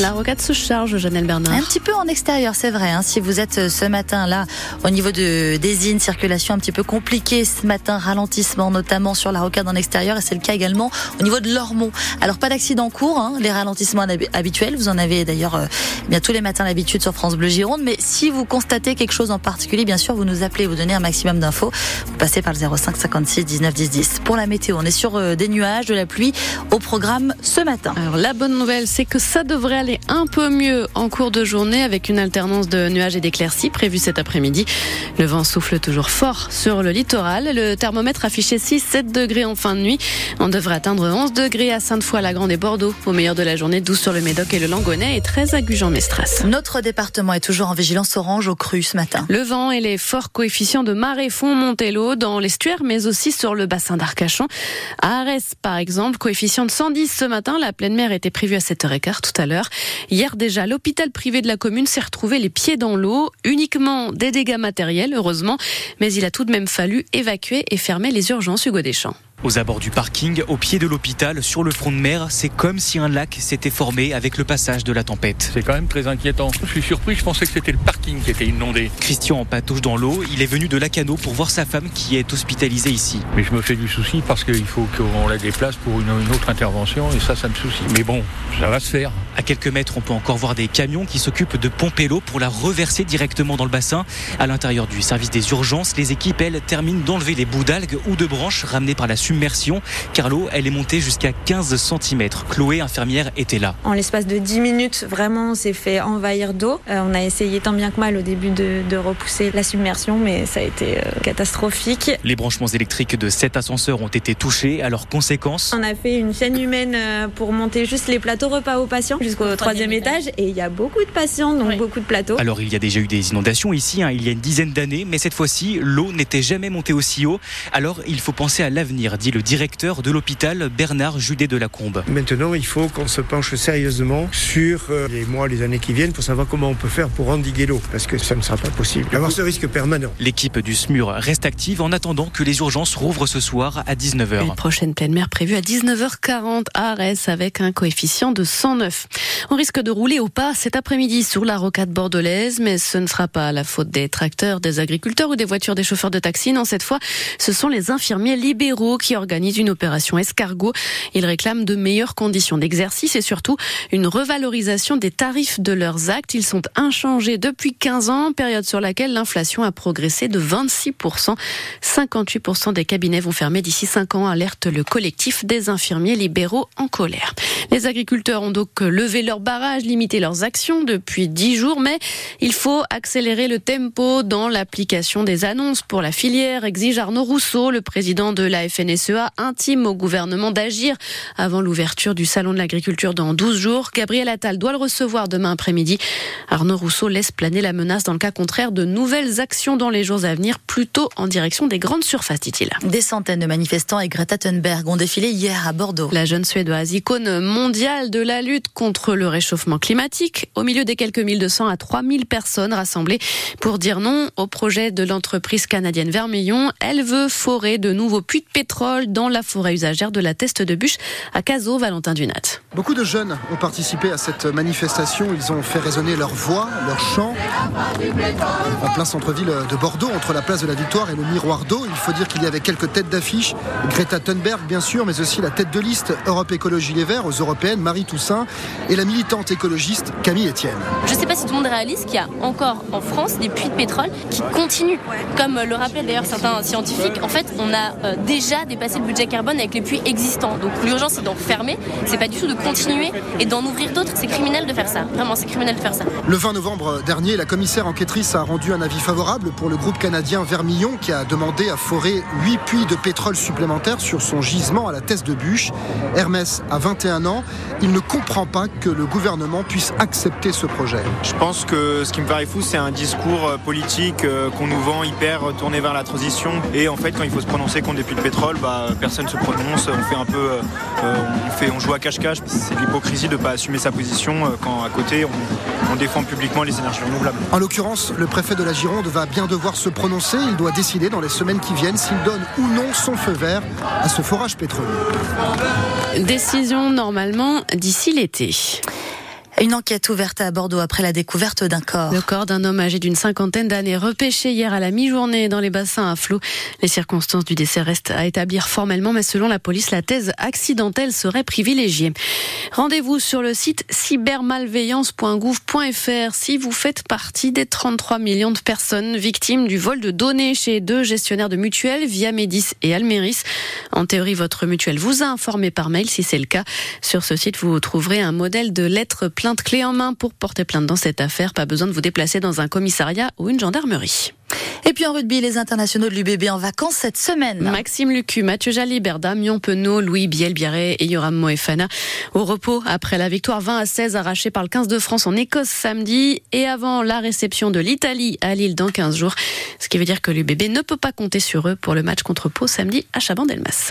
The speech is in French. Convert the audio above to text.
La rocade se charge, Janelle Bernard. Un petit peu en extérieur, c'est vrai. Hein. Si vous êtes euh, ce matin là, au niveau de des îles, circulation un petit peu compliquée ce matin, ralentissement notamment sur la rocade en extérieur, et c'est le cas également au niveau de l'Ormont. Alors pas d'accident en cours, hein, les ralentissements habituels. Vous en avez d'ailleurs euh, bien tous les matins l'habitude sur France Bleu Gironde. Mais si vous constatez quelque chose en particulier, bien sûr, vous nous appelez, vous donnez un maximum d'infos. Vous passez par le 05 56 19 10 10. Pour la météo, on est sur euh, des nuages, de la pluie au programme ce matin. Alors la bonne nouvelle, c'est que ça devrait aller un peu mieux en cours de journée avec une alternance de nuages et d'éclaircies prévue cet après-midi. Le vent souffle toujours fort sur le littoral. Le thermomètre affichait 6-7 degrés en fin de nuit. On devrait atteindre 11 degrés à Sainte-Foy-la-Grande et Bordeaux. Au meilleur de la journée, 12 sur le Médoc et le Langonnet et 13 à Gujan-Mestras. Notre département est toujours en vigilance orange au cru ce matin. Le vent et les forts coefficients de marée font monter l'eau dans l'estuaire, mais aussi sur le bassin d'Arcachon. À Arès, par exemple, coefficient de 110 ce matin. La pleine mer était prévue à 7h15 tout à l'heure. Hier déjà, l'hôpital privé de la commune s'est retrouvé les pieds dans l'eau, uniquement des dégâts matériels, heureusement, mais il a tout de même fallu évacuer et fermer les urgences Hugo Deschamps. Aux abords du parking, au pied de l'hôpital, sur le front de mer, c'est comme si un lac s'était formé avec le passage de la tempête. C'est quand même très inquiétant. Je suis surpris, je pensais que c'était le parking qui était inondé. Christian patouche dans l'eau, il est venu de Lacano pour voir sa femme qui est hospitalisée ici. Mais je me fais du souci parce qu'il faut qu'on la déplace pour une, une autre intervention et ça, ça me soucie. Mais bon, ça va se faire. À quelques mètres, on peut encore voir des camions qui s'occupent de pomper l'eau pour la reverser directement dans le bassin. À l'intérieur du service des urgences, les équipes, elles, terminent d'enlever les bouts d'algues ou de branches ramenées par la submersion. Car l'eau, elle est montée jusqu'à 15 cm. Chloé, infirmière, était là. En l'espace de 10 minutes, vraiment, on s'est fait envahir d'eau. Euh, on a essayé tant bien que mal au début de, de repousser la submersion, mais ça a été euh, catastrophique. Les branchements électriques de 7 ascenseurs ont été touchés. À leurs conséquences, On a fait une chaîne humaine euh, pour monter juste les plateaux repas aux patients jusqu'au troisième étage. Et il y a beaucoup de patients, donc beaucoup de plateaux. Alors il y a déjà eu des inondations ici, hein, il y a une dizaine d'années, mais cette fois-ci, l'eau n'était jamais montée aussi haut. Alors il faut penser à l'avenir, dit le directeur de l'hôpital Bernard Judet de la Combe. Maintenant, il faut qu'on se penche sérieusement sur euh, les mois, les années qui viennent pour savoir comment on peut faire pour endiguer l'eau, parce que ça ne sera pas possible. Avoir ce risque permanent. L'équipe du SMUR reste active en attendant que les urgences rouvrent ce soir à 19h. Une prochaine pleine mer prévue à 19h40 à Arès avec un coefficient de 109. On risque de rouler au pas cet après-midi sur la rocade bordelaise, mais ce ne sera pas la faute des tracteurs, des agriculteurs ou des voitures des chauffeurs de taxi. Non, cette fois, ce sont les infirmiers libéraux qui organisent une opération escargot. Ils réclament de meilleures conditions d'exercice et surtout une revalorisation des tarifs de leurs actes. Ils sont inchangés depuis 15 ans, période sur laquelle l'inflation a progressé de 26%. 58% des cabinets vont fermer d'ici 5 ans, alerte le collectif des infirmiers libéraux en colère. Les agriculteurs ont donc levé leur barrage, limité leurs actions depuis 10 jours, mais il faut accélérer le tempo dans l'application des annonces pour la filière, exige Arnaud Rousseau, le président de la FNSEA, intime au gouvernement d'agir avant l'ouverture du salon de l'agriculture dans 12 jours. Gabriel Attal doit le recevoir demain après-midi. Arnaud Rousseau laisse planer la menace dans le cas contraire de nouvelles actions dans les jours à venir, plutôt en direction des grandes surfaces, dit-il. Des centaines de manifestants et Greta Thunberg ont défilé hier à Bordeaux. La jeune Suédoise, icône mondiale de la lutte contre le réchauffement climatique, au milieu des quelques 1200 à 3000 personnes rassemblées pour dire non au projet de l'entreprise canadienne Vermillon. Elle veut forer de nouveaux puits de pétrole dans la forêt usagère de la Teste de Bûche à Cazaux, Valentin Dunat. Beaucoup de jeunes ont participé à cette manifestation. Ils ont fait résonner leur voix, leur chant. En plein centre-ville de Bordeaux, entre la place de la Victoire et le miroir d'eau, il faut dire qu'il y avait quelques têtes d'affiche. Greta Thunberg, bien sûr, mais aussi la tête de liste Europe Écologie Les Verts aux Européennes, Marie Toussaint, et la militante écologiste Camille Etienne. Je ne sais pas si tout le monde réalise qu'il y a encore en France des puits de pétrole qui continuent. Comme le rappelaient d'ailleurs certains scientifiques, en fait, on a euh, déjà dépassé le budget carbone avec les puits existants. Donc l'urgence, c'est d'en fermer, c'est pas du tout de continuer et d'en ouvrir d'autres. C'est criminel de faire ça. Vraiment, c'est criminel de faire ça. Le 20 novembre dernier, la commissaire enquêtrice a rendu un avis favorable pour le groupe canadien Vermillon qui a demandé à forer 8 puits de pétrole supplémentaires sur son gisement à la Teste de Bûche. Hermès a 21 ans. Il ne comprend pas que le gouvernement puisse accepter ce projet. Je pense que ce qui me paraît fou, c'est un discours politique euh, qu'on nous vend hyper tourné vers la transition. Et en fait, quand il faut se prononcer contre des puits de pétrole, bah, personne ne se prononce. On fait un peu, euh, on, fait, on joue à cache-cache. C'est de l'hypocrisie de ne pas assumer sa position euh, quand à côté on, on défend publiquement les énergies renouvelables. En l'occurrence, le préfet de la Gironde va bien devoir se prononcer. Il doit décider dans les semaines qui viennent s'il donne ou non son feu vert à ce forage pétrolier. Décision d'ici l'été. Une enquête ouverte à Bordeaux après la découverte d'un corps. Le corps d'un homme âgé d'une cinquantaine d'années repêché hier à la mi-journée dans les bassins à flot. Les circonstances du décès restent à établir formellement, mais selon la police, la thèse accidentelle serait privilégiée. Rendez-vous sur le site cybermalveillance.gouv.fr si vous faites partie des 33 millions de personnes victimes du vol de données chez deux gestionnaires de mutuelles via Médis et Almeris. En théorie, votre mutuelle vous a informé par mail si c'est le cas. Sur ce site, vous trouverez un modèle de lettre plainte clé en main pour porter plainte dans cette affaire. Pas besoin de vous déplacer dans un commissariat ou une gendarmerie. Et puis en rugby, les internationaux de l'UBB en vacances cette semaine. Maxime Lucu, Mathieu Jalibert, Damien Penaud, Louis Biel Biarré et Yoram Moefana au repos après la victoire 20 à 16 arrachée par le 15 de France en Écosse samedi et avant la réception de l'Italie à Lille dans 15 jours. Ce qui veut dire que l'UBB ne peut pas compter sur eux pour le match contre Pau samedi à Chabandelmas.